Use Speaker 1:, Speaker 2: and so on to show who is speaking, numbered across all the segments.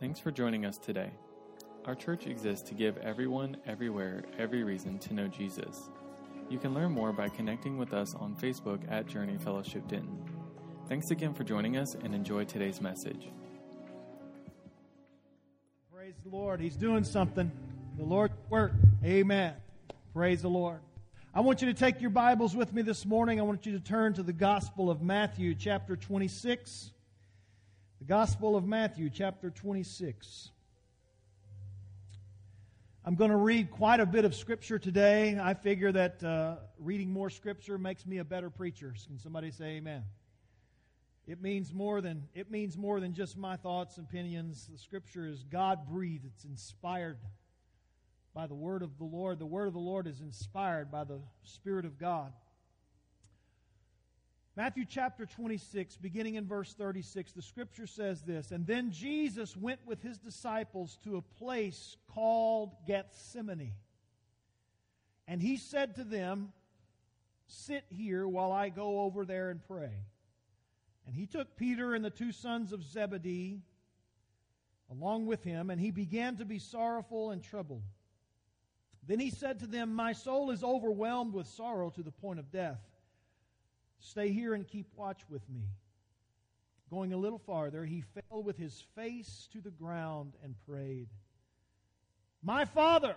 Speaker 1: Thanks for joining us today. Our church exists to give everyone, everywhere, every reason to know Jesus. You can learn more by connecting with us on Facebook at Journey Fellowship Denton. Thanks again for joining us and enjoy today's message.
Speaker 2: Praise the Lord. He's doing something. The Lord work. Amen. Praise the Lord. I want you to take your Bibles with me this morning. I want you to turn to the Gospel of Matthew, chapter 26. Gospel of Matthew, chapter 26. I'm going to read quite a bit of Scripture today. I figure that uh, reading more Scripture makes me a better preacher. Can somebody say amen? It means more than it means more than just my thoughts and opinions. The Scripture is God breathed. It's inspired by the word of the Lord. The word of the Lord is inspired by the Spirit of God. Matthew chapter 26, beginning in verse 36, the scripture says this And then Jesus went with his disciples to a place called Gethsemane. And he said to them, Sit here while I go over there and pray. And he took Peter and the two sons of Zebedee along with him, and he began to be sorrowful and troubled. Then he said to them, My soul is overwhelmed with sorrow to the point of death. Stay here and keep watch with me. Going a little farther, he fell with his face to the ground and prayed, My Father,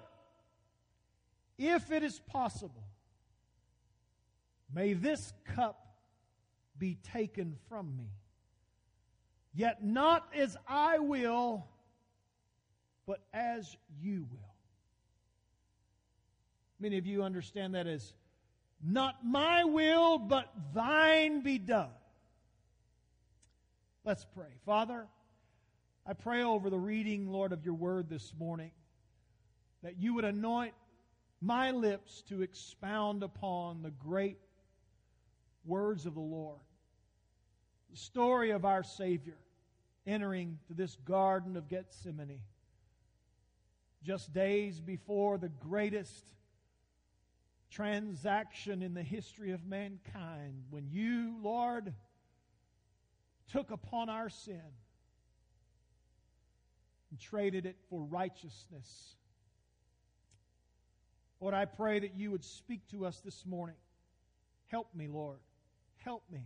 Speaker 2: if it is possible, may this cup be taken from me. Yet not as I will, but as you will. Many of you understand that as not my will, but thine be done. Let's pray. Father, I pray over the reading, Lord, of your word this morning that you would anoint my lips to expound upon the great words of the Lord. The story of our Savior entering to this Garden of Gethsemane just days before the greatest transaction in the history of mankind when you, Lord, took upon our sin and traded it for righteousness. Lord, I pray that you would speak to us this morning. Help me, Lord. Help me.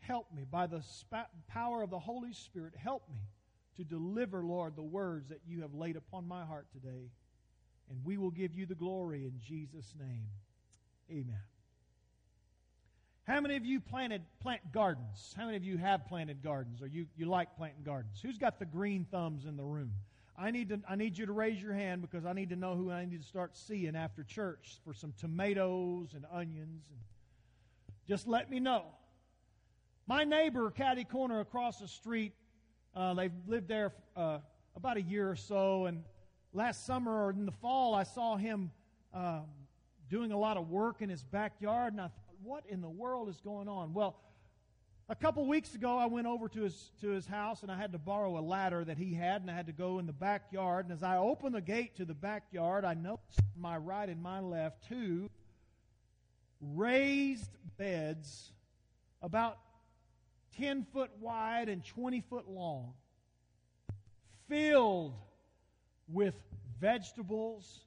Speaker 2: Help me. By the power of the Holy Spirit, help me to deliver, Lord, the words that you have laid upon my heart today. And we will give you the glory in Jesus' name. Amen. How many of you planted plant gardens? How many of you have planted gardens or you, you like planting gardens? Who's got the green thumbs in the room? I need, to, I need you to raise your hand because I need to know who I need to start seeing after church for some tomatoes and onions. And just let me know. My neighbor, Caddy Corner across the street, uh, they've lived there uh, about a year or so, and last summer or in the fall, I saw him uh, doing a lot of work in his backyard, and I thought, what in the world is going on? Well, a couple weeks ago, I went over to his, to his house, and I had to borrow a ladder that he had, and I had to go in the backyard. And as I opened the gate to the backyard, I noticed my right and my left two raised beds about 10 foot wide and 20 foot long, filled with vegetables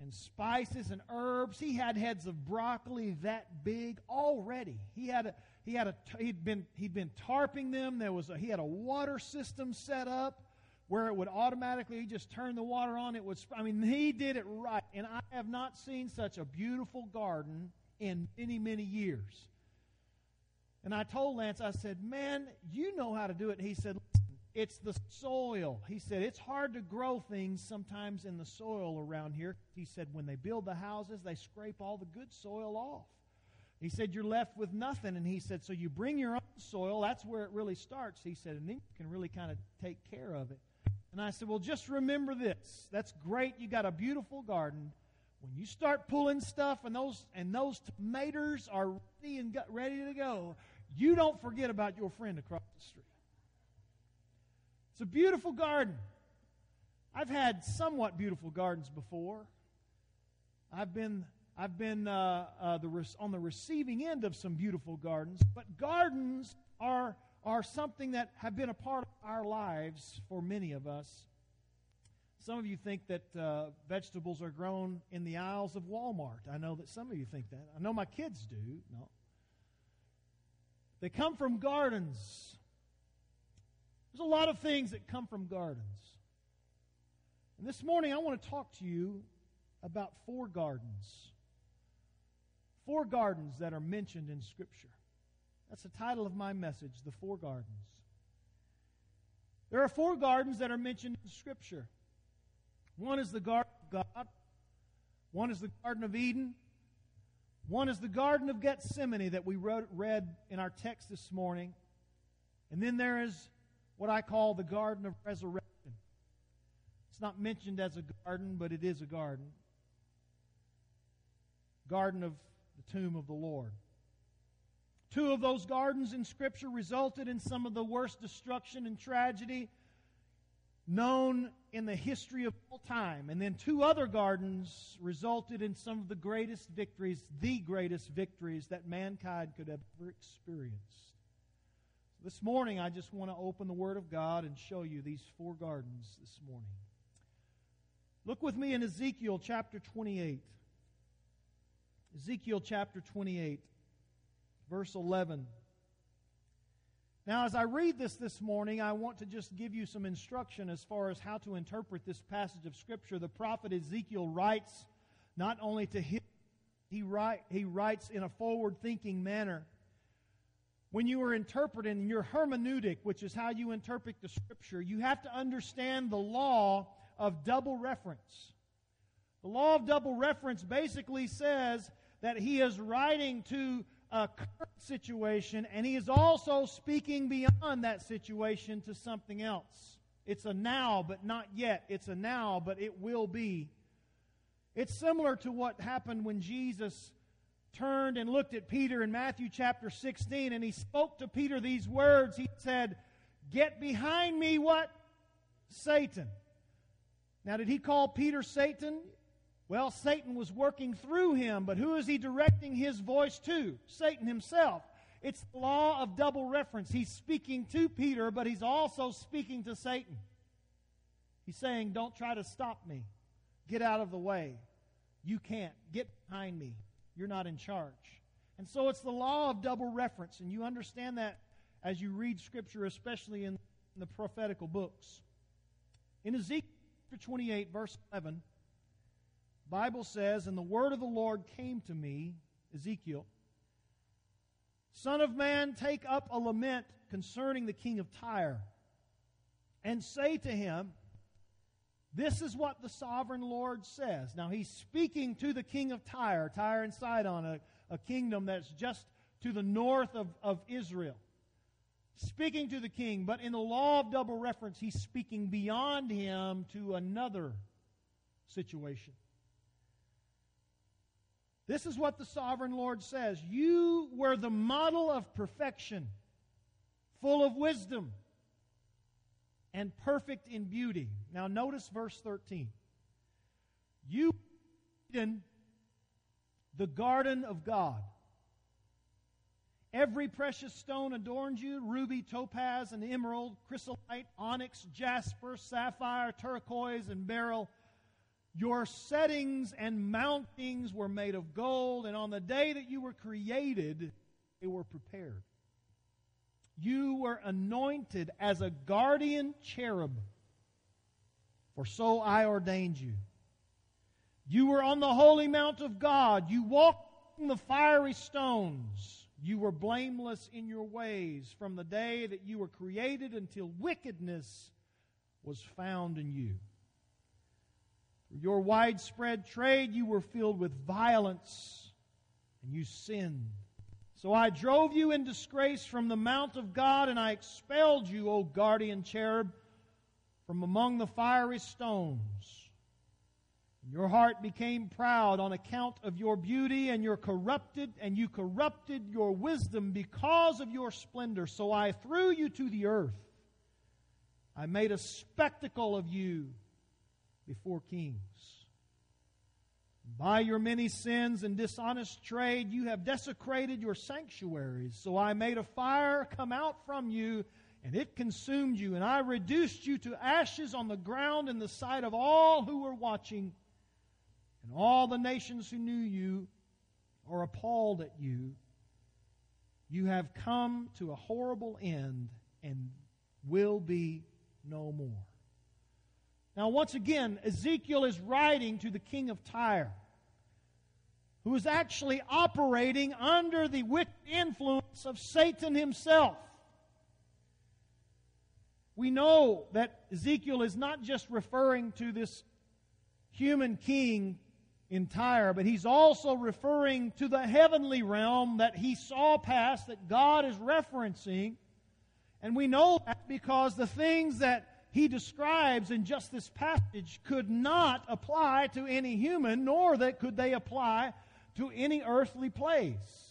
Speaker 2: and spices and herbs. He had heads of broccoli that big already. He had a, he had a he'd been he'd been tarping them. There was a, he had a water system set up where it would automatically he just turn the water on. It would I mean he did it right. And I have not seen such a beautiful garden in many many years. And I told Lance I said, "Man, you know how to do it." He said, it's the soil. He said, It's hard to grow things sometimes in the soil around here. He said, When they build the houses, they scrape all the good soil off. He said, You're left with nothing. And he said, So you bring your own soil. That's where it really starts. He said, And then you can really kind of take care of it. And I said, Well, just remember this. That's great. You got a beautiful garden. When you start pulling stuff and those and those tomatoes are ready and ready to go, you don't forget about your friend across the street. It's a beautiful garden. I've had somewhat beautiful gardens before. I've been I've been uh, uh, the on the receiving end of some beautiful gardens, but gardens are are something that have been a part of our lives for many of us. Some of you think that uh, vegetables are grown in the aisles of Walmart. I know that some of you think that. I know my kids do. No. They come from gardens. There's a lot of things that come from gardens. And this morning I want to talk to you about four gardens. Four gardens that are mentioned in Scripture. That's the title of my message, The Four Gardens. There are four gardens that are mentioned in Scripture. One is the Garden of God, one is the Garden of Eden, one is the Garden of Gethsemane that we wrote, read in our text this morning, and then there is what I call the Garden of Resurrection. It's not mentioned as a garden, but it is a garden. Garden of the tomb of the Lord. Two of those gardens in Scripture resulted in some of the worst destruction and tragedy known in the history of all time. And then two other gardens resulted in some of the greatest victories, the greatest victories that mankind could ever experienced. This morning, I just want to open the Word of God and show you these four gardens this morning. Look with me in Ezekiel chapter 28. Ezekiel chapter 28 verse 11. Now, as I read this this morning, I want to just give you some instruction as far as how to interpret this passage of Scripture. The prophet Ezekiel writes not only to him, he, write, he writes in a forward thinking manner. When you are interpreting your hermeneutic, which is how you interpret the Scripture, you have to understand the law of double reference. The law of double reference basically says that he is writing to a current situation, and he is also speaking beyond that situation to something else. It's a now, but not yet. It's a now, but it will be. It's similar to what happened when Jesus turned and looked at Peter in Matthew chapter 16, and he spoke to Peter these words. He said, Get behind me, what? Satan. Now, did he call Peter Satan? Well, Satan was working through him, but who is he directing his voice to? Satan himself. It's the law of double reference. He's speaking to Peter, but he's also speaking to Satan. He's saying, Don't try to stop me. Get out of the way. You can't. Get behind me. You're not in charge. And so it's the law of double reference, and you understand that as you read Scripture, especially in the prophetical books. In Ezekiel 28, verse 11, Bible says, And the word of the Lord came to me, Ezekiel, Son of man, take up a lament concerning the king of Tyre, and say to him, This is what the sovereign Lord says. Now he's speaking to the king of Tyre, Tyre and Sidon, a, a kingdom that's just to the north of, of Israel. Speaking to the king, but in the law of double reference, he's speaking beyond him to another situation. This is what the sovereign Lord says You were the model of perfection, full of wisdom, and perfect in beauty. Now, notice verse 13. You in the garden of God. Every precious stone adorns you ruby, topaz, and emerald, chrysolite, onyx, jasper, sapphire, turquoise, and beryl your settings and mountings were made of gold, and on the day that you were created, they were prepared. You were anointed as a guardian cherub, for so I ordained you. You were on the holy mount of God. You walked in the fiery stones. You were blameless in your ways from the day that you were created until wickedness was found in you. Through your widespread trade, you were filled with violence, and you sinned. So I drove you in disgrace from the mount of God, and I expelled you, O guardian cherub, from among the fiery stones. Your heart became proud on account of your beauty, and your corrupted, and you corrupted your wisdom because of your splendor. So I threw you to the earth. I made a spectacle of you before kings. By your many sins and dishonest trade, you have desecrated your sanctuaries. So I made a fire come out from you, and it consumed you, and I reduced you to ashes on the ground in the sight of all who were watching. And all the nations who knew you are appalled at you. You have come to a horrible end and will be no more. Now, once again, Ezekiel is writing to the king of Tyre who is actually operating under the wicked influence of Satan himself. We know that Ezekiel is not just referring to this human king in Tyre, but he's also referring to the heavenly realm that he saw past, that God is referencing. And we know that because the things that he describes in just this passage could not apply to any human, nor that could they apply to any earthly place.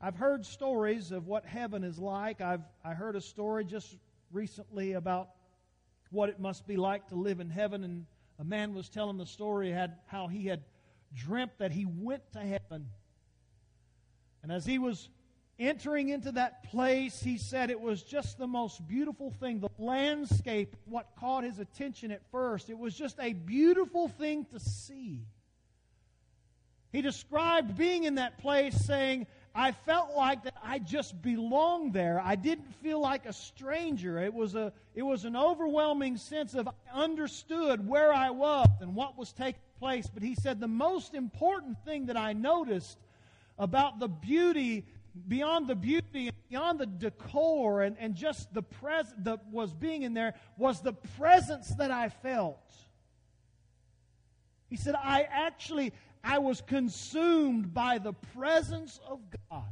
Speaker 2: I've heard stories of what heaven is like. I've I heard a story just recently about what it must be like to live in heaven, and a man was telling the story had how he had dreamt that he went to heaven. And as he was entering into that place, he said it was just the most beautiful thing. The landscape, what caught his attention at first, it was just a beautiful thing to see. He described being in that place saying, I felt like that I just belonged there. I didn't feel like a stranger. It was, a, it was an overwhelming sense of I understood where I was and what was taking place. But he said the most important thing that I noticed about the beauty beyond the beauty, beyond the decor, and, and just the pres that was being in there was the presence that I felt. He said, I actually, I was consumed by the presence of God.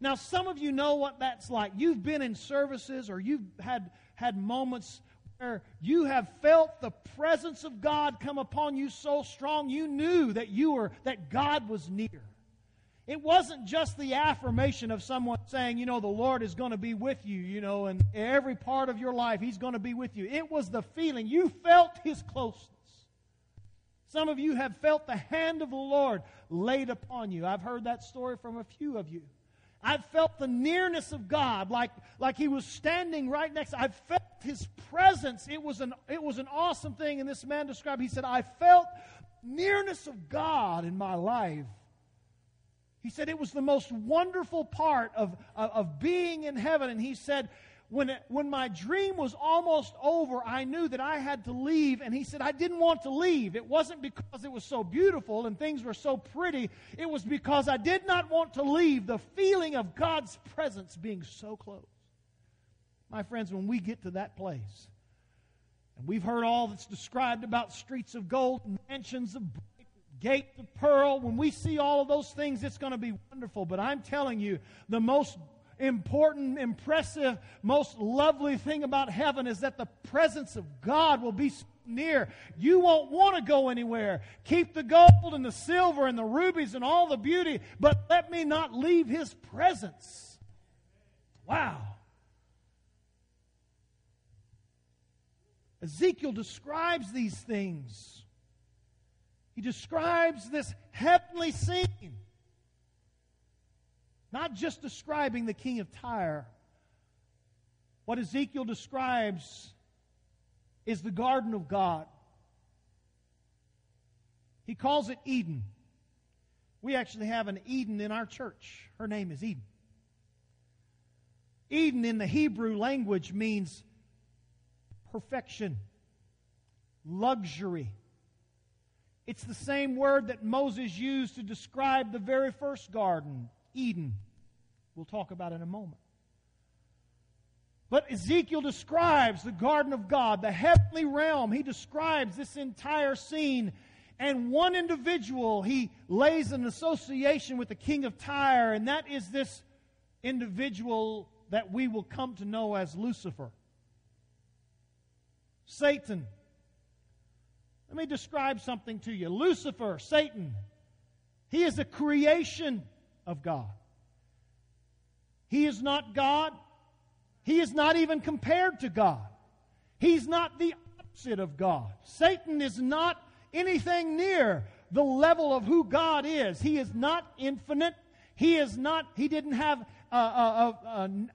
Speaker 2: Now, some of you know what that's like. You've been in services or you've had, had moments where you have felt the presence of God come upon you so strong you knew that you were that God was near. It wasn't just the affirmation of someone saying, you know, the Lord is going to be with you, you know, and every part of your life, He's going to be with you. It was the feeling. You felt His closeness. Some of you have felt the hand of the Lord laid upon you. I've heard that story from a few of you. I've felt the nearness of God, like, like He was standing right next. I felt His presence. It was, an, it was an awesome thing. And this man described, he said, I felt nearness of God in my life. He said it was the most wonderful part of, of, of being in heaven. And he said, when, it, when my dream was almost over, I knew that I had to leave. And he said, I didn't want to leave. It wasn't because it was so beautiful and things were so pretty. It was because I did not want to leave the feeling of God's presence being so close. My friends, when we get to that place, and we've heard all that's described about streets of gold, and mansions of gate of pearl, when we see all of those things, it's going to be wonderful. But I'm telling you, the most important, impressive, most lovely thing about heaven is that the presence of God will be near. You won't want to go anywhere. Keep the gold and the silver and the rubies and all the beauty, but let me not leave His presence. Wow. Ezekiel describes these things. He describes this heavenly scene. Not just describing the king of Tyre. What Ezekiel describes is the garden of God. He calls it Eden. We actually have an Eden in our church. Her name is Eden. Eden in the Hebrew language means perfection, luxury, it's the same word that Moses used to describe the very first garden, Eden. We'll talk about in a moment. But Ezekiel describes the garden of God, the heavenly realm. He describes this entire scene. And one individual he lays an association with the king of Tyre, and that is this individual that we will come to know as Lucifer. Satan let me describe something to you. Lucifer, Satan, he is a creation of God. He is not God. He is not even compared to God. He's not the opposite of God. Satan is not anything near the level of who God is. He is not infinite. He is not, he didn't have a, a,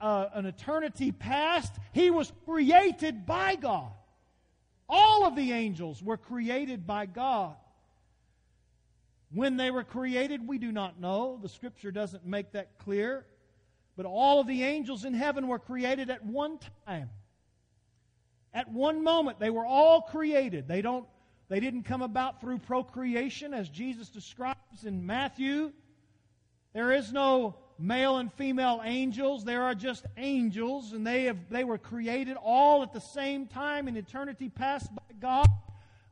Speaker 2: a, an eternity past. He was created by God. All of the angels were created by God. When they were created, we do not know. The scripture doesn't make that clear. But all of the angels in heaven were created at one time. At one moment, they were all created. They don't they didn't come about through procreation as Jesus describes in Matthew. There is no male and female angels. There are just angels, and they, have, they were created all at the same time in eternity past by God.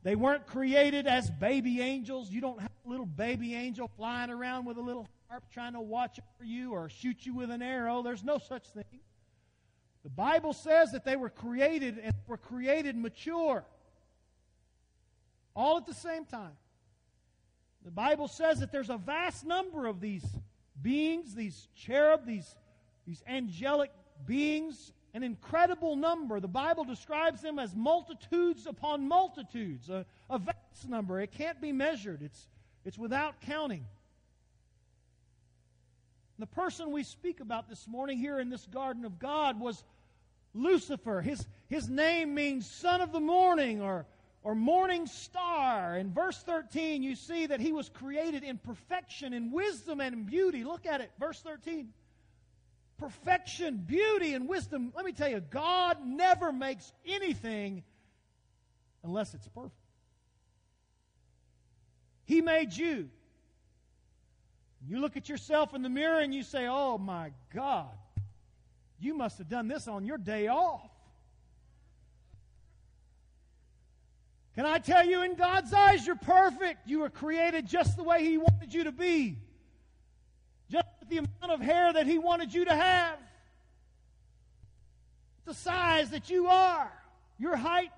Speaker 2: They weren't created as baby angels. You don't have a little baby angel flying around with a little harp trying to watch over you or shoot you with an arrow. There's no such thing. The Bible says that they were created and were created mature. All at the same time. The Bible says that there's a vast number of these beings, these cherub, these, these angelic beings, an incredible number. The Bible describes them as multitudes upon multitudes, a, a vast number. It can't be measured, it's, it's without counting. The person we speak about this morning here in this garden of God was Lucifer. His, his name means son of the morning or or morning star. In verse 13, you see that he was created in perfection, in wisdom, and in beauty. Look at it, verse 13. Perfection, beauty, and wisdom. Let me tell you, God never makes anything unless it's perfect. He made you. You look at yourself in the mirror and you say, Oh my God, you must have done this on your day off. Can I tell you, in God's eyes, you're perfect. You were created just the way He wanted you to be, just the amount of hair that He wanted you to have, the size that you are, your height,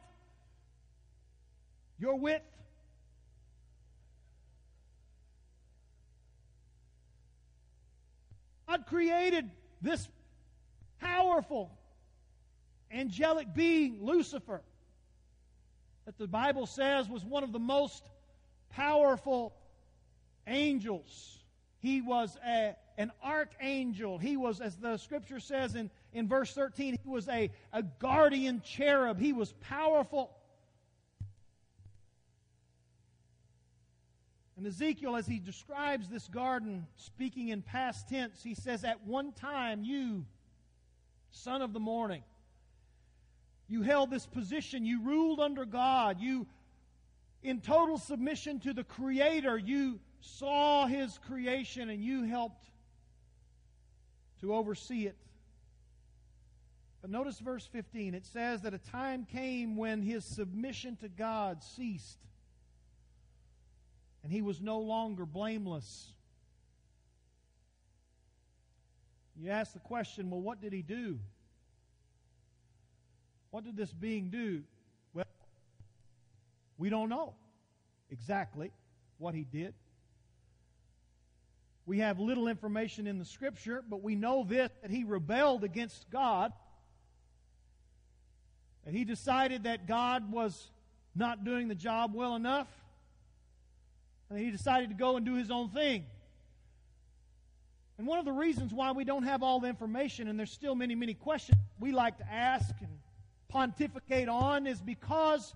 Speaker 2: your width. God created this powerful angelic being, Lucifer that the Bible says was one of the most powerful angels. He was a, an archangel. He was, as the scripture says in, in verse 13, he was a, a guardian cherub. He was powerful. And Ezekiel, as he describes this garden, speaking in past tense, he says, At one time, you, son of the morning, you held this position. You ruled under God. You, in total submission to the Creator, you saw His creation and you helped to oversee it. But notice verse 15. It says that a time came when his submission to God ceased, and he was no longer blameless. You ask the question well, what did he do? What did this being do? Well, we don't know exactly what he did. We have little information in the scripture, but we know this that he rebelled against God. That he decided that God was not doing the job well enough. And he decided to go and do his own thing. And one of the reasons why we don't have all the information, and there's still many, many questions we like to ask and pontificate on is because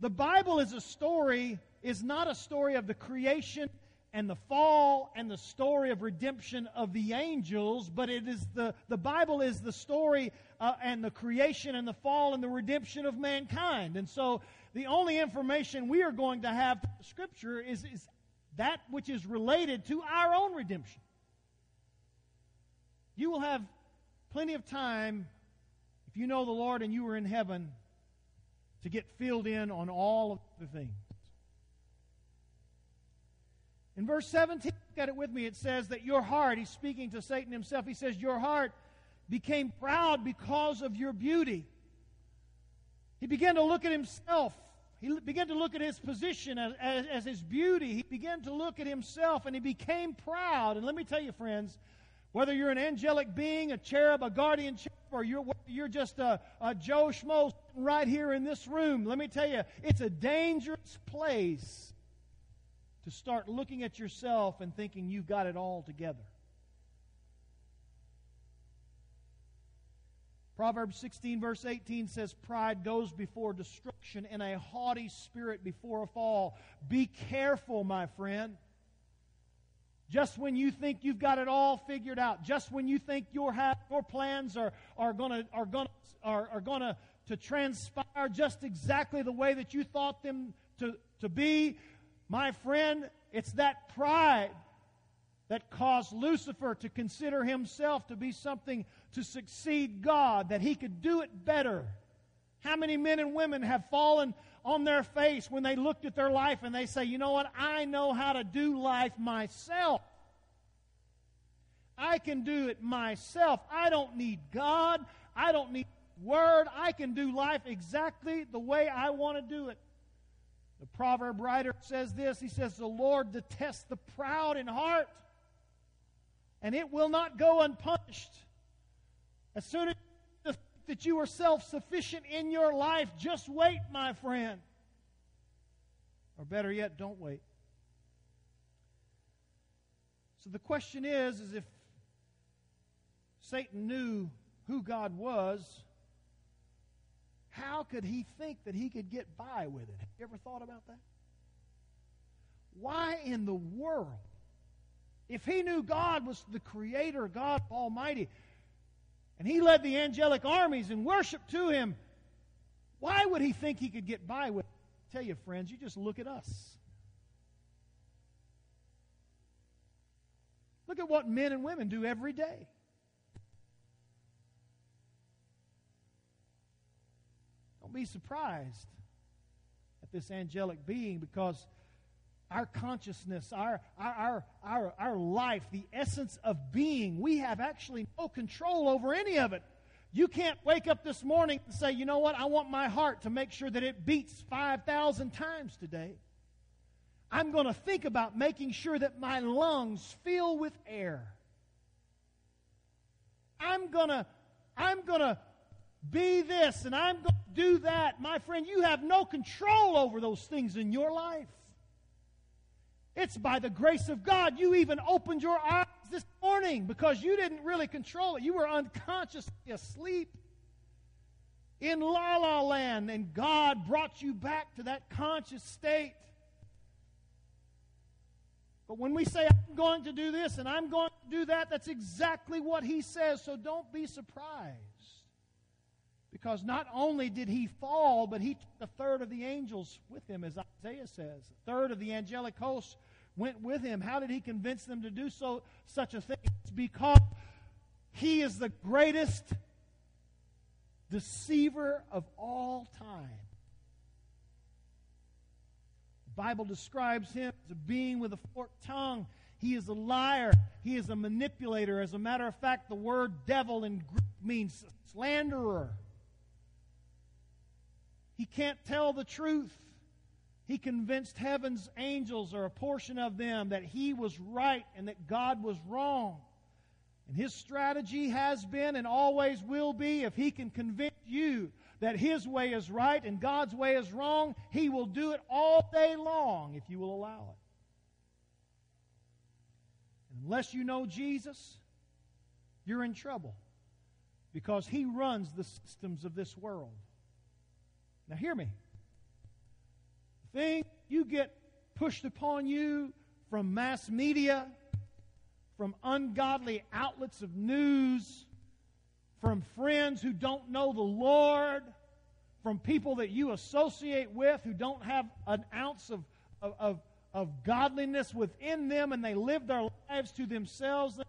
Speaker 2: the Bible is a story, is not a story of the creation and the fall and the story of redemption of the angels, but it is the, the Bible is the story uh, and the creation and the fall and the redemption of mankind. And so the only information we are going to have Scripture is, is that which is related to our own redemption. You will have plenty of time if you know the Lord and you were in heaven, to get filled in on all of the things. In verse 17, look at it with me. It says that your heart, he's speaking to Satan himself, he says, Your heart became proud because of your beauty. He began to look at himself. He began to look at his position as, as, as his beauty. He began to look at himself and he became proud. And let me tell you, friends, Whether you're an angelic being, a cherub, a guardian cherub, or you're, you're just a, a Joe Schmo right here in this room, let me tell you, it's a dangerous place to start looking at yourself and thinking you've got it all together. Proverbs 16, verse 18 says, Pride goes before destruction, and a haughty spirit before a fall. Be careful, my friend. Just when you think you've got it all figured out, just when you think your, your plans are, are going are gonna, are, are gonna, to transpire just exactly the way that you thought them to, to be, my friend, it's that pride that caused Lucifer to consider himself to be something to succeed God, that he could do it better. How many men and women have fallen on their face when they looked at their life and they say, you know what, I know how to do life myself. I can do it myself. I don't need God. I don't need Word. I can do life exactly the way I want to do it. The proverb writer says this He says, The Lord detests the proud in heart, and it will not go unpunished. As soon as that you are self sufficient in your life, just wait, my friend. Or better yet, don't wait. So the question is, is if Satan knew who God was, how could he think that he could get by with it? Have you ever thought about that? Why in the world, if he knew God was the creator, God Almighty, and he led the angelic armies and worshiped to him, why would he think he could get by with it? Tell you, friends, you just look at us. Look at what men and women do every day. Don't be surprised at this angelic being because our consciousness, our, our, our, our, life, the essence of being, we have actually no control over any of it. You can't wake up this morning and say, you know what, I want my heart to make sure that it beats 5,000 times today. I'm going to think about making sure that my lungs fill with air. I'm going to I'm going to be this and I'm going to do that. My friend, you have no control over those things in your life. It's by the grace of God you even opened your eyes this morning because you didn't really control it. You were unconsciously asleep in la la land, and God brought you back to that conscious state. But when we say, I'm going to do this and I'm going to do that, that's exactly what He says. So don't be surprised. Because not only did he fall, but he took a third of the angels with him, as Isaiah says. A third of the angelic hosts went with him. How did he convince them to do so such a thing? It's because he is the greatest deceiver of all time. The Bible describes him as a being with a forked tongue. He is a liar. He is a manipulator. As a matter of fact, the word devil in Greek means slanderer. He can't tell the truth. He convinced heaven's angels, or a portion of them, that he was right and that God was wrong. And his strategy has been and always will be if he can convince you that his way is right and God's way is wrong, he will do it all day long if you will allow it. Unless you know Jesus, you're in trouble because he runs the systems of this world. Now, hear me. The thing you get pushed upon you from mass media, from ungodly outlets of news, from friends who don't know the Lord, from people that you associate with who don't have an ounce of, of, of, of godliness within them and they live their lives to themselves.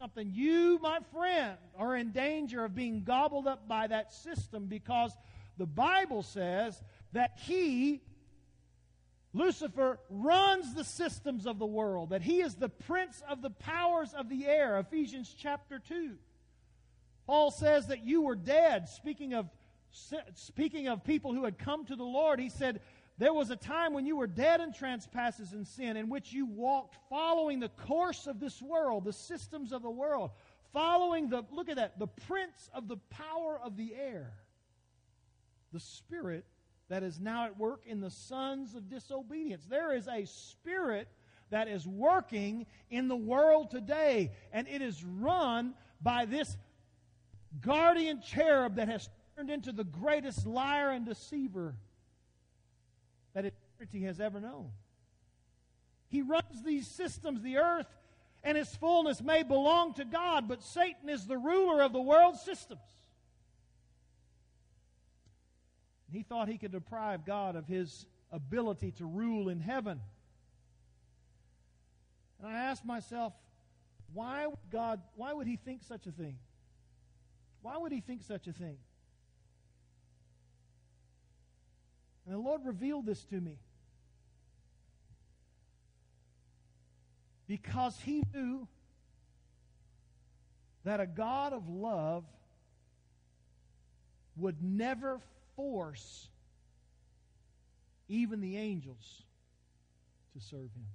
Speaker 2: Something you, my friend, are in danger of being gobbled up by that system because the Bible says that he, Lucifer, runs the systems of the world, that he is the prince of the powers of the air. Ephesians chapter 2. Paul says that you were dead. Speaking of, speaking of people who had come to the Lord, he said, There was a time when you were dead in trespasses and sin, in which you walked following the course of this world, the systems of the world following the, look at that, the prince of the power of the air, the spirit that is now at work in the sons of disobedience. There is a spirit that is working in the world today, and it is run by this guardian cherub that has turned into the greatest liar and deceiver that eternity has ever known. He runs these systems, the earth and its fullness may belong to God, but Satan is the ruler of the world systems. He thought he could deprive God of his ability to rule in heaven. And I asked myself, why would God, why would he think such a thing? Why would he think such a thing? And the Lord revealed this to me. Because he knew that a God of love would never force even the angels to serve him.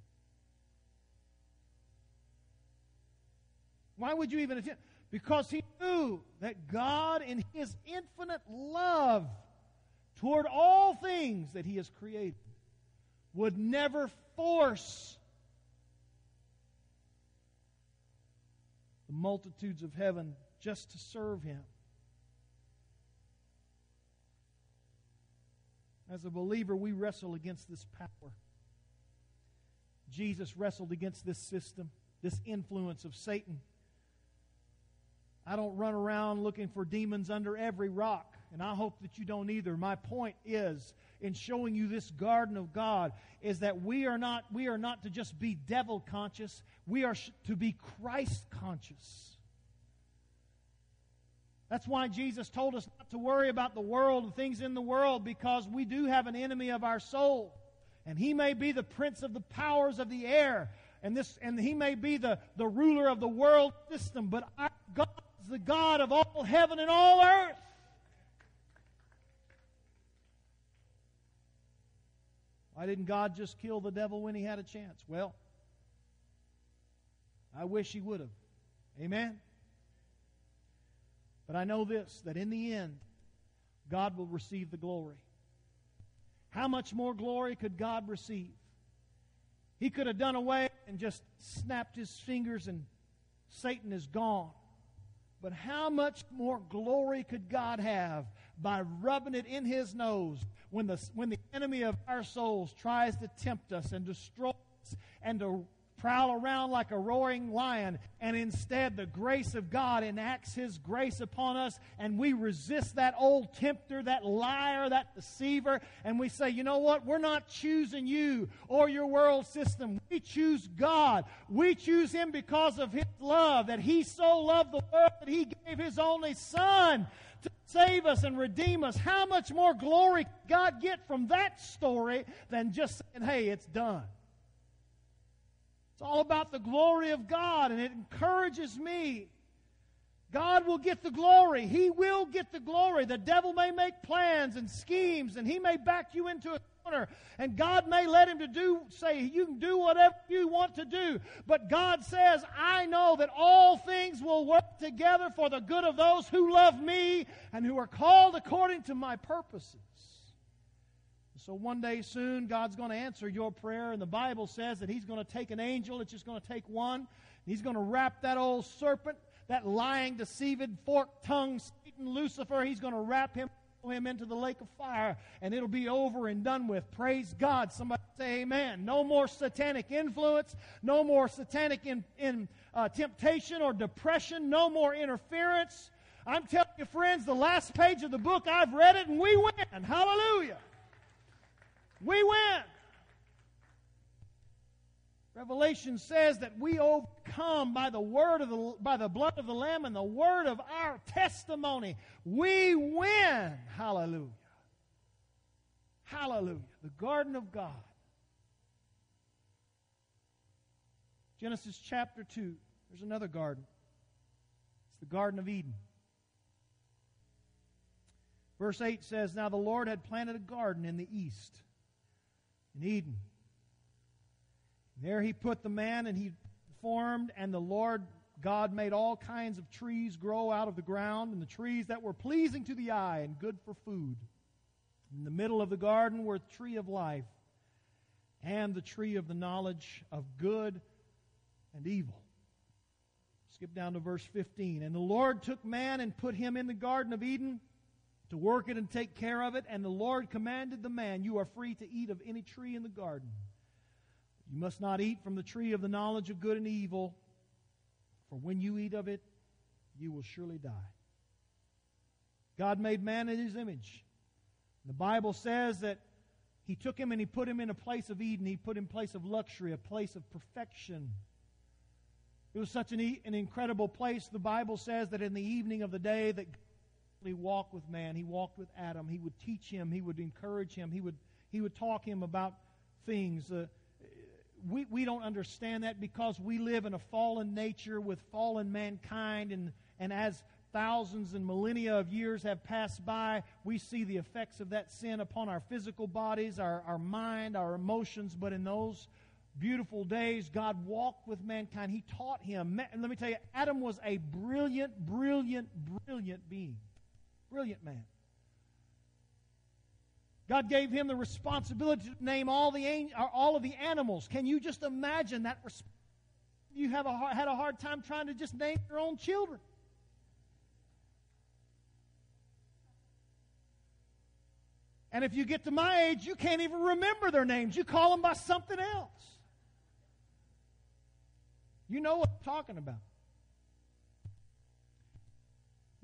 Speaker 2: Why would you even attempt? Because he knew that God, in his infinite love toward all things that he has created, would never force the multitudes of heaven just to serve him. As a believer, we wrestle against this power. Jesus wrestled against this system, this influence of Satan. I don't run around looking for demons under every rock, and I hope that you don't either. My point is in showing you this garden of God is that we are not we are not to just be devil conscious, we are to be Christ conscious. That's why Jesus told us not to worry about the world and things in the world because we do have an enemy of our soul. And he may be the prince of the powers of the air. And this and he may be the, the ruler of the world system, but our God is the God of all heaven and all earth. Why didn't God just kill the devil when he had a chance? Well, I wish he would have. Amen? But I know this that in the end, God will receive the glory. How much more glory could God receive? He could have done away and just snapped his fingers and Satan is gone. But how much more glory could God have by rubbing it in his nose when the, when the enemy of our souls tries to tempt us and destroy us and to prowl around like a roaring lion, and instead the grace of God enacts His grace upon us, and we resist that old tempter, that liar, that deceiver, and we say, you know what? We're not choosing you or your world system. We choose God. We choose Him because of His love, that He so loved the world that He gave His only Son to save us and redeem us. How much more glory God get from that story than just saying, hey, it's done? It's all about the glory of God, and it encourages me. God will get the glory. He will get the glory. The devil may make plans and schemes, and he may back you into a corner, and God may let him to do say you can do whatever you want to do. But God says, I know that all things will work together for the good of those who love me and who are called according to my purposes. So one day soon, God's going to answer your prayer, and the Bible says that He's going to take an angel, it's just going to take one, He's going to wrap that old serpent, that lying, deceived, forked tongue, Satan, Lucifer, He's going to wrap him him into the lake of fire and it'll be over and done with. Praise God. Somebody say amen. No more satanic influence. No more satanic in, in uh, temptation or depression. No more interference. I'm telling you, friends, the last page of the book, I've read it and we win. Hallelujah. We win. Revelation says that we overcome by the word of the by the blood of the lamb and the word of our testimony. We win. Hallelujah. Hallelujah. The garden of God. Genesis chapter 2. There's another garden. It's the Garden of Eden. Verse 8 says, Now the Lord had planted a garden in the east in Eden. There he put the man and he formed, and the Lord God made all kinds of trees grow out of the ground, and the trees that were pleasing to the eye and good for food. In the middle of the garden were the tree of life and the tree of the knowledge of good and evil. Skip down to verse 15. And the Lord took man and put him in the Garden of Eden to work it and take care of it. And the Lord commanded the man, You are free to eat of any tree in the garden. You must not eat from the tree of the knowledge of good and evil, for when you eat of it, you will surely die. God made man in his image. The Bible says that he took him and he put him in a place of Eden. He put him in a place of luxury, a place of perfection. It was such an, an incredible place. The Bible says that in the evening of the day that he walked with man, he walked with Adam. He would teach him, he would encourage him, he would, he would talk him about things. Uh, we, we don't understand that because we live in a fallen nature with fallen mankind, and, and as thousands and millennia of years have passed by, we see the effects of that sin upon our physical bodies, our, our mind, our emotions. But in those beautiful days, God walked with mankind. He taught him. Let me tell you, Adam was a brilliant, brilliant, brilliant being. Brilliant man. God gave him the responsibility to name all the uh, all of the animals. Can you just imagine that? You have a, had a hard time trying to just name your own children. And if you get to my age, you can't even remember their names. You call them by something else. You know what I'm talking about.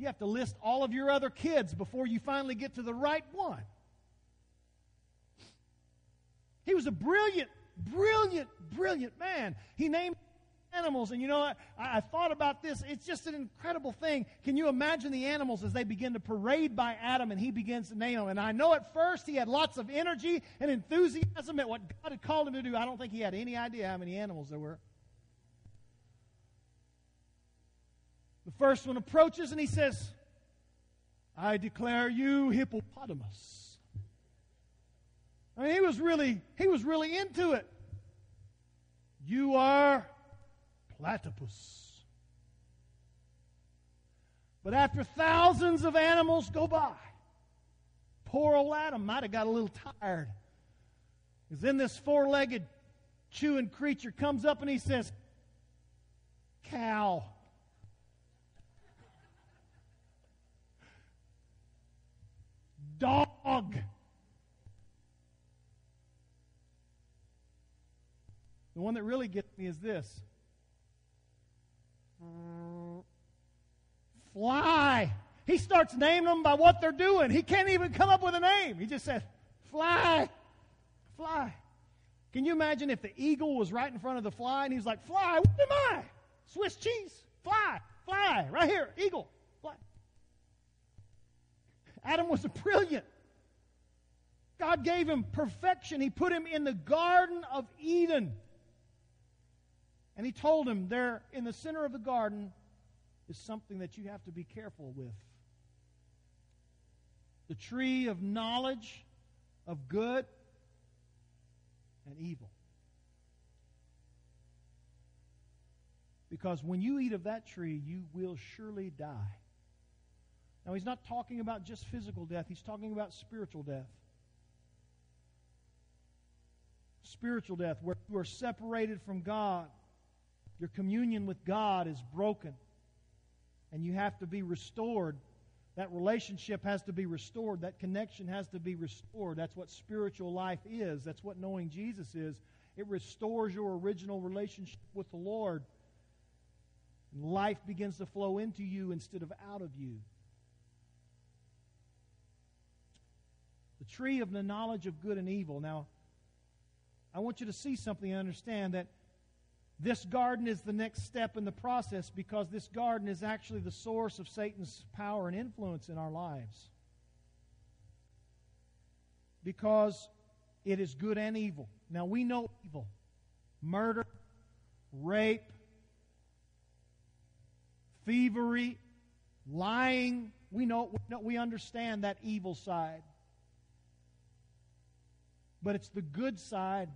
Speaker 2: You have to list all of your other kids before you finally get to the right one. He was a brilliant, brilliant, brilliant man. He named animals. And you know, I, I, thought about this. It's just an incredible thing. Can you imagine the animals as they begin to parade by Adam and he begins to name them? And I know at first he had lots of energy and enthusiasm at what God had called him to do. I don't think he had any idea how many animals there were. The first one approaches and he says, I declare you hippopotamus. I mean, he was really, he was really into it. You are platypus. But after thousands of animals go by, poor old Adam might have got a little tired. Because then this four legged chewing creature comes up and he says, Cow. Dog. The one that really gets me is this fly. He starts naming them by what they're doing. He can't even come up with a name. He just says, fly, fly. Can you imagine if the eagle was right in front of the fly and he's like, fly, what am I? Swiss cheese, fly, fly, right here, eagle. Adam was a brilliant. God gave him perfection. He put him in the Garden of Eden. And he told him there in the center of the garden is something that you have to be careful with. The tree of knowledge of good and evil. Because when you eat of that tree, you will surely die. Now, he's not talking about just physical death, he's talking about spiritual death. Spiritual death, where you are separated from God. Your communion with God is broken, and you have to be restored. That relationship has to be restored. That connection has to be restored. That's what spiritual life is. That's what knowing Jesus is. It restores your original relationship with the Lord. Life begins to flow into you instead of out of you. the tree of the knowledge of good and evil. Now, I want you to see something and understand that this garden is the next step in the process because this garden is actually the source of Satan's power and influence in our lives. Because it is good and evil. Now, we know evil murder, rape, thievery, lying. We know, we, know, we understand that evil side but it's the good side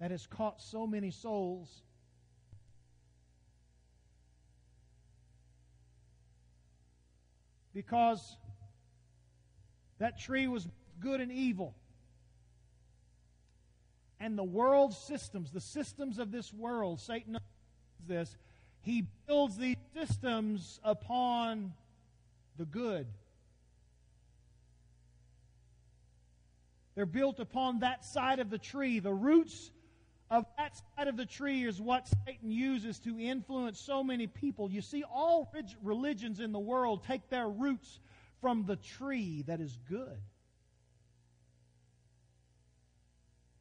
Speaker 2: that has caught so many souls. Because that tree was good and evil. And the world systems, the systems of this world, Satan this, he builds these systems upon the good. They're built upon that side of the tree. The roots of that side of the tree is what Satan uses to influence so many people. You see, all religions in the world take their roots from the tree that is good.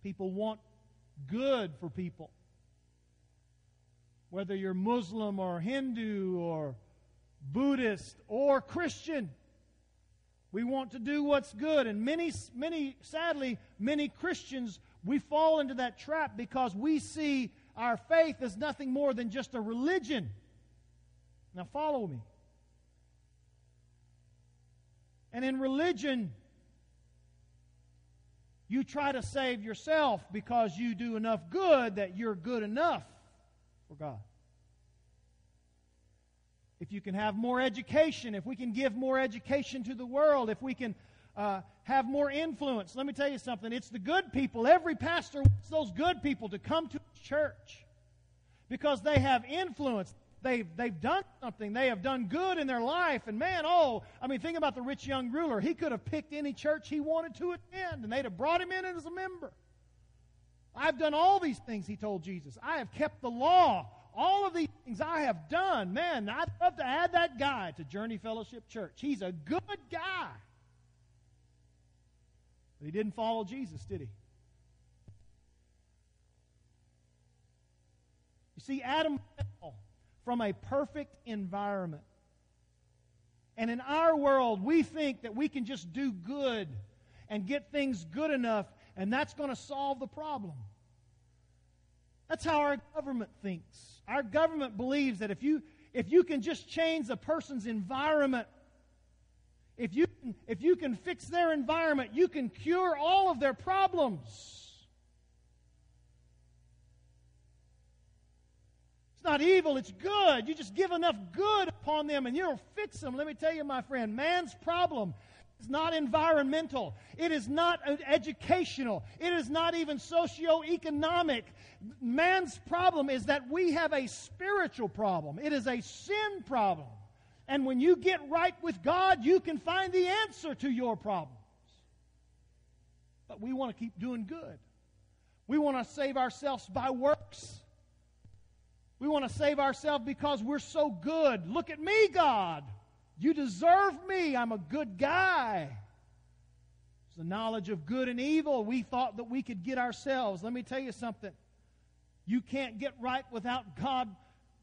Speaker 2: People want good for people. Whether you're Muslim or Hindu or Buddhist or Christian, we want to do what's good. And many, many, sadly, many Christians, we fall into that trap because we see our faith as nothing more than just a religion. Now, follow me. And in religion, you try to save yourself because you do enough good that you're good enough for God. If you can have more education, if we can give more education to the world, if we can uh, have more influence, let me tell you something. It's the good people. Every pastor wants those good people to come to his church because they have influence they've, they've done something. They have done good in their life. And man, oh, I mean, think about the rich young ruler. He could have picked any church he wanted to attend, and they'd have brought him in as a member. I've done all these things, he told Jesus. I have kept the law. All of these things I have done. Man, I'd love to add that guy to Journey Fellowship Church. He's a good guy. But he didn't follow Jesus, did he? You see, Adam fell from a perfect environment. And in our world, we think that we can just do good and get things good enough, and that's going to solve the problem. That's how our government thinks. Our government believes that if you, if you can just change a person's environment, if you, if you can fix their environment, you can cure all of their problems. It's not evil, it's good. You just give enough good upon them and you'll fix them. Let me tell you, my friend, man's problem is not environmental. It is not uh, educational. It is not even socio-economic. Man's problem is that we have a spiritual problem. It is a sin problem. And when you get right with God, you can find the answer to your problems. But we want to keep doing good. We want to save ourselves by works. We want to save ourselves because we're so good. Look at me, God. You deserve me. I'm a good guy. It's the knowledge of good and evil. We thought that we could get ourselves. Let me tell you something. You can't get right without God,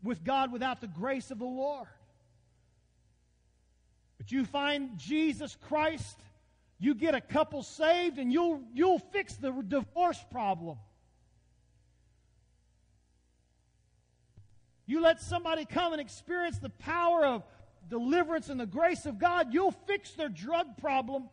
Speaker 2: with God without the grace of the Lord. But you find Jesus Christ, you get a couple saved, and you'll, you'll fix the divorce problem. You let somebody come and experience the power of deliverance and the grace of God, you'll fix their drug problem.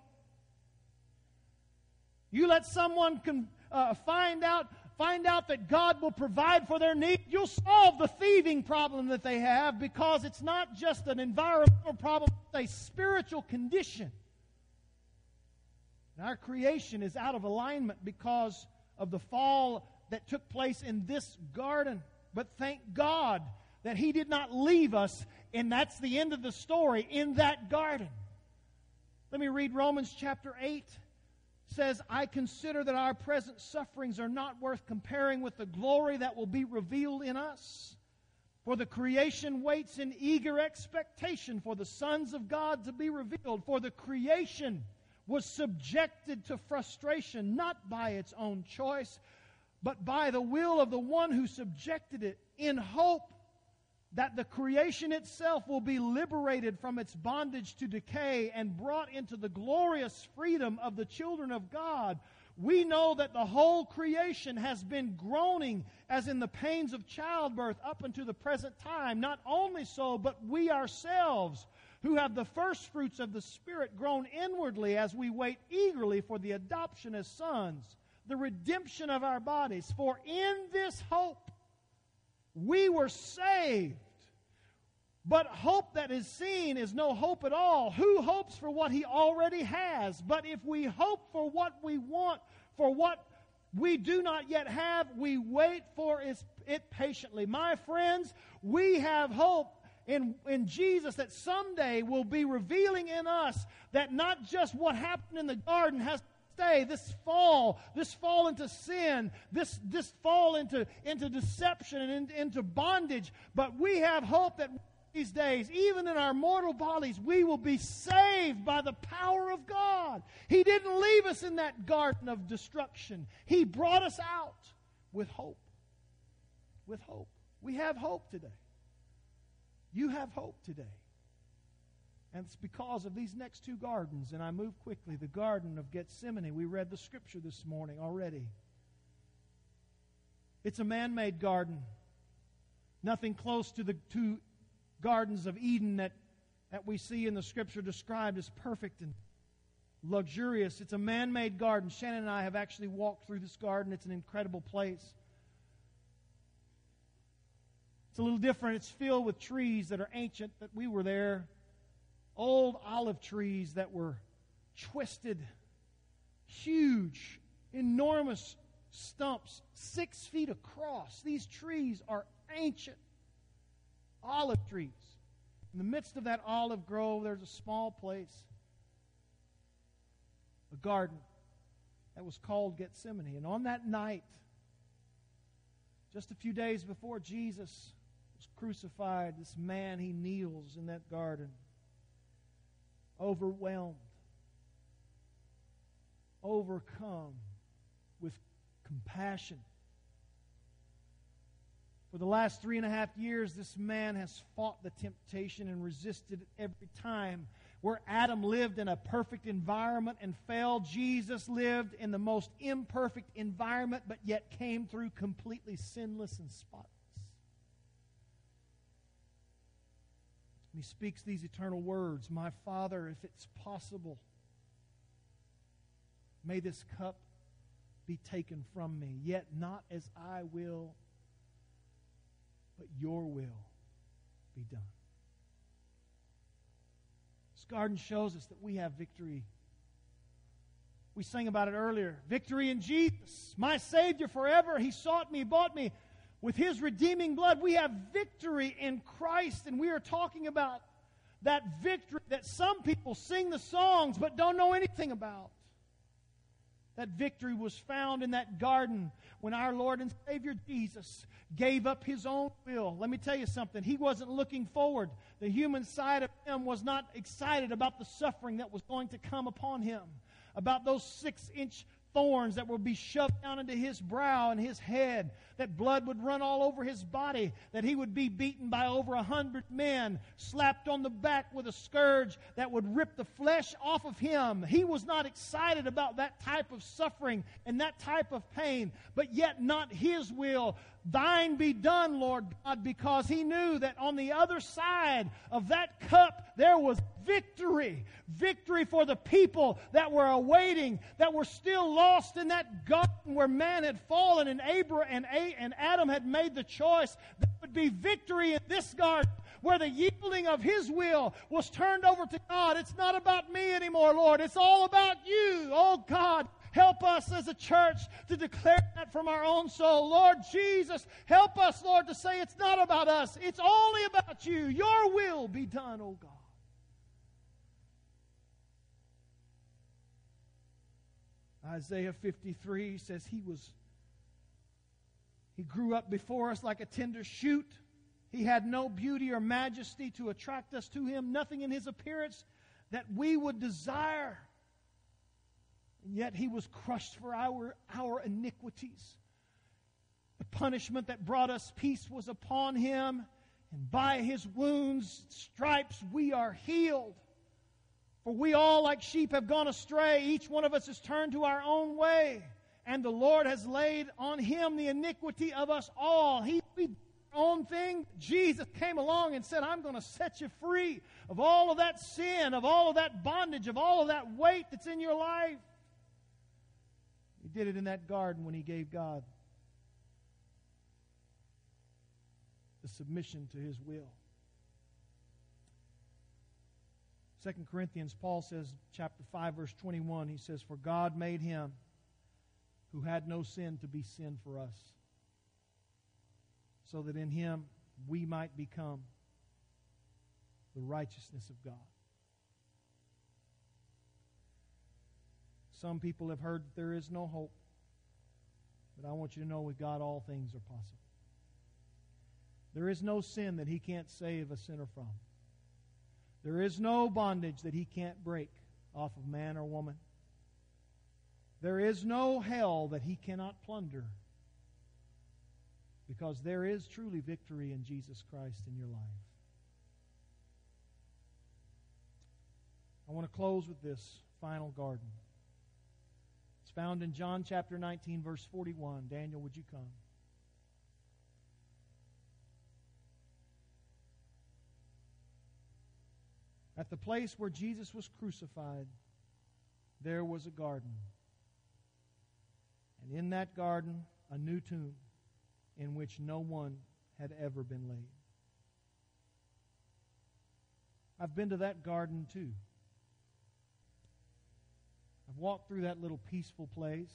Speaker 2: You let someone can, uh, find out find out that God will provide for their need, you'll solve the thieving problem that they have because it's not just an environmental problem, it's a spiritual condition. And our creation is out of alignment because of the fall that took place in this garden. But thank God that He did not leave us, and that's the end of the story, in that garden. Let me read Romans chapter 8 says, I consider that our present sufferings are not worth comparing with the glory that will be revealed in us. For the creation waits in eager expectation for the sons of God to be revealed. For the creation was subjected to frustration, not by its own choice, but by the will of the one who subjected it, in hope that the creation itself will be liberated from its bondage to decay and brought into the glorious freedom of the children of God. We know that the whole creation has been groaning as in the pains of childbirth up unto the present time. Not only so, but we ourselves, who have the first fruits of the Spirit, groan inwardly as we wait eagerly for the adoption as sons the redemption of our bodies. For in this hope we were saved. But hope that is seen is no hope at all. Who hopes for what he already has? But if we hope for what we want, for what we do not yet have, we wait for it patiently. My friends, we have hope in, in Jesus that someday will be revealing in us that not just what happened in the garden has stay, this fall, this fall into sin, this, this fall into, into deception and in, into bondage, but we have hope that these days, even in our mortal bodies, we will be saved by the power of God. He didn't leave us in that garden of destruction, He brought us out with hope. With hope. We have hope today. You have hope today. And it's because of these next two gardens. And I move quickly. The Garden of Gethsemane. We read the scripture this morning already. It's a man made garden. Nothing close to the two gardens of Eden that, that we see in the scripture described as perfect and luxurious. It's a man made garden. Shannon and I have actually walked through this garden. It's an incredible place. It's a little different. It's filled with trees that are ancient, that we were there. Old olive trees that were twisted, huge, enormous stumps, six feet across. These trees are ancient olive trees. In the midst of that olive grove, there's a small place, a garden that was called Gethsemane. And on that night, just a few days before Jesus was crucified, this man, he kneels in that garden, overwhelmed, overcome with compassion for the last three and a half years, this man has fought the temptation and resisted it every time. Where Adam lived in a perfect environment and failed, Jesus lived in the most imperfect environment, but yet came through completely sinless and spotless. And he speaks these eternal words My Father, if it's possible, may this cup be taken from me, yet not as I will but your will be done. This garden shows us that we have victory. We sang about it earlier. Victory in Jesus, my Savior forever. He sought me, bought me with His redeeming blood. We have victory in Christ, and we are talking about that victory that some people sing the songs but don't know anything about. That victory was found in that garden when our Lord and Savior Jesus gave up his own will. Let me tell you something. He wasn't looking forward. The human side of him was not excited about the suffering that was going to come upon him, about those six inch thorns that would be shoved down into his brow and his head, that blood would run all over his body, that he would be beaten by over a hundred men, slapped on the back with a scourge that would rip the flesh off of him. He was not excited about that type of suffering and that type of pain, but yet not his will. Thine be done, Lord God, because he knew that on the other side of that cup there was victory. Victory for the people that were awaiting, that were still lost in that garden where man had fallen and Abraham and Adam had made the choice. There would be victory in this garden where the yielding of his will was turned over to God. It's not about me anymore, Lord. It's all about you. Oh God, Help us as a church to declare that from our own soul. Lord Jesus, help us, Lord, to say it's not about us. It's only about you. Your will be done, O God. Isaiah 53 says he was he grew up before us like a tender shoot. He had no beauty or majesty to attract us to him, nothing in his appearance that we would desire. And yet he was crushed for our, our iniquities. The punishment that brought us peace was upon him, and by his wounds, stripes, we are healed. For we all, like sheep, have gone astray. Each one of us has turned to our own way. And the Lord has laid on him the iniquity of us all. He own thing. Jesus came along and said, I'm going to set you free of all of that sin, of all of that bondage, of all of that weight that's in your life. Did it in that garden when he gave God the submission to his will. 2 Corinthians, Paul says, chapter 5, verse 21, he says, For God made him who had no sin to be sin for us, so that in him we might become the righteousness of God. Some people have heard that there is no hope, but I want you to know with God all things are possible. There is no sin that he can't save a sinner from. There is no bondage that he can't break off of man or woman. There is no hell that he cannot plunder because there is truly victory in Jesus Christ in your life. I want to close with this final garden. Found in John chapter 19, verse 41. Daniel, would you come? At the place where Jesus was crucified, there was a garden. And in that garden, a new tomb in which no one had ever been laid. I've been to that garden too. I've walked through that little peaceful place,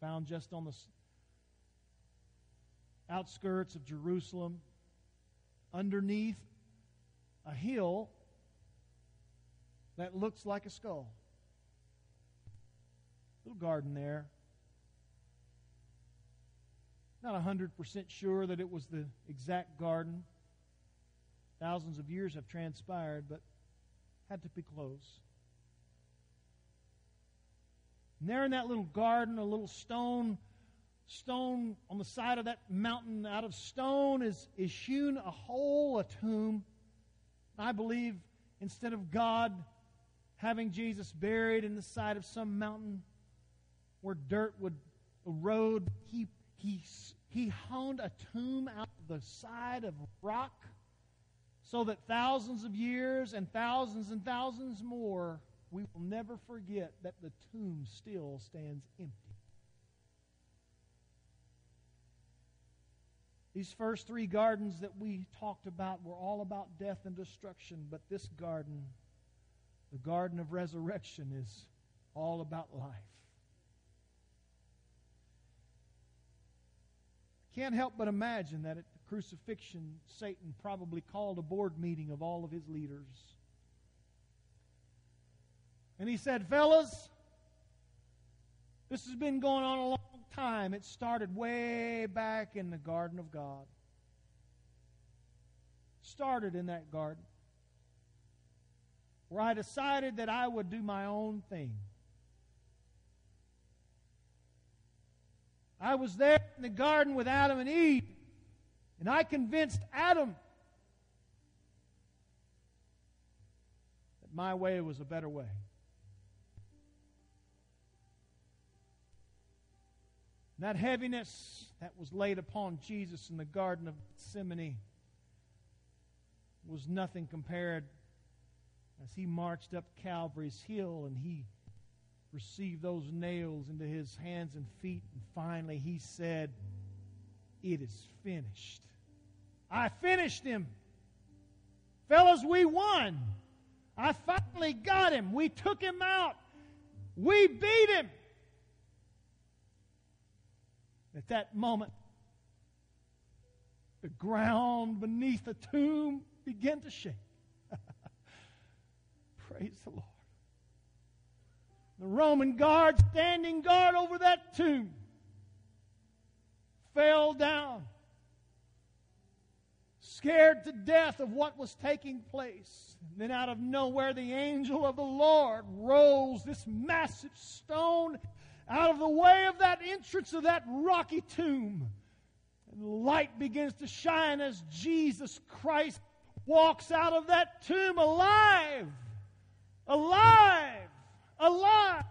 Speaker 2: found just on the outskirts of Jerusalem, underneath a hill that looks like a skull. Little garden there. Not 100% sure that it was the exact garden. Thousands of years have transpired, but had to be close. And there in that little garden, a little stone stone on the side of that mountain out of stone is, is hewn a hole, a tomb. I believe instead of God having Jesus buried in the side of some mountain where dirt would erode, he, he, he honed a tomb out of the side of rock so that thousands of years and thousands and thousands more, we will never forget that the tomb still stands empty. These first three gardens that we talked about were all about death and destruction, but this garden, the garden of resurrection, is all about life. Can't help but imagine that at the crucifixion, Satan probably called a board meeting of all of his leaders. And he said, Fellas, this has been going on a long time. It started way back in the garden of God. Started in that garden. Where I decided that I would do my own thing. I was there in the garden with Adam and Eve, and I convinced Adam that my way was a better way. That heaviness that was laid upon Jesus in the Garden of Gethsemane was nothing compared as he marched up Calvary's hill and he received those nails into his hands and feet. And finally he said, It is finished. I finished him. Fellas, we won. I finally got him. We took him out. We beat him. At that moment, the ground beneath the tomb began to shake. Praise the Lord. The Roman guard standing guard over that tomb fell down, scared to death of what was taking place. And then out of nowhere, the angel of the Lord rolls this massive stone out of the way of that entrance of that rocky tomb. And light begins to shine as Jesus Christ walks out of that tomb alive. Alive. Alive.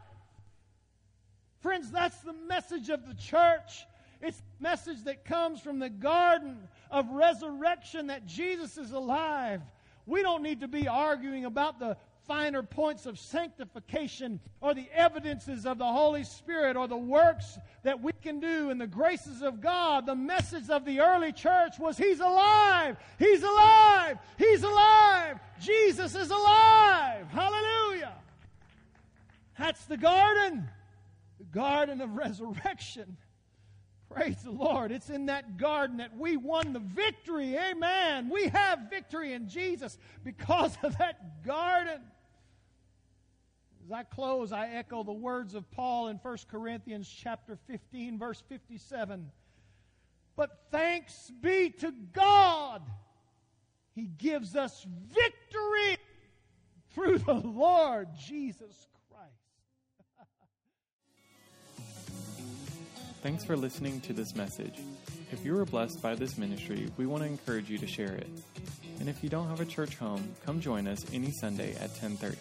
Speaker 2: Friends, that's the message of the church. It's the message that comes from the garden of resurrection that Jesus is alive. We don't need to be arguing about the finer points of sanctification or the evidences of the Holy Spirit or the works that we can do in the graces of God. The message of the early church was He's alive! He's alive! He's alive! Jesus is alive! Hallelujah! That's the garden, the garden of resurrection. Praise the Lord. It's in that garden that we won the victory. Amen. We have victory in Jesus because of that garden. As I close, I echo the words of Paul in 1 Corinthians chapter 15 verse 57. But thanks be to God. He gives us victory through the Lord Jesus Christ.
Speaker 1: Thanks for listening to this message. If you were blessed by this ministry, we want to encourage you to share it. And if you don't have a church home, come join us any Sunday at 1030.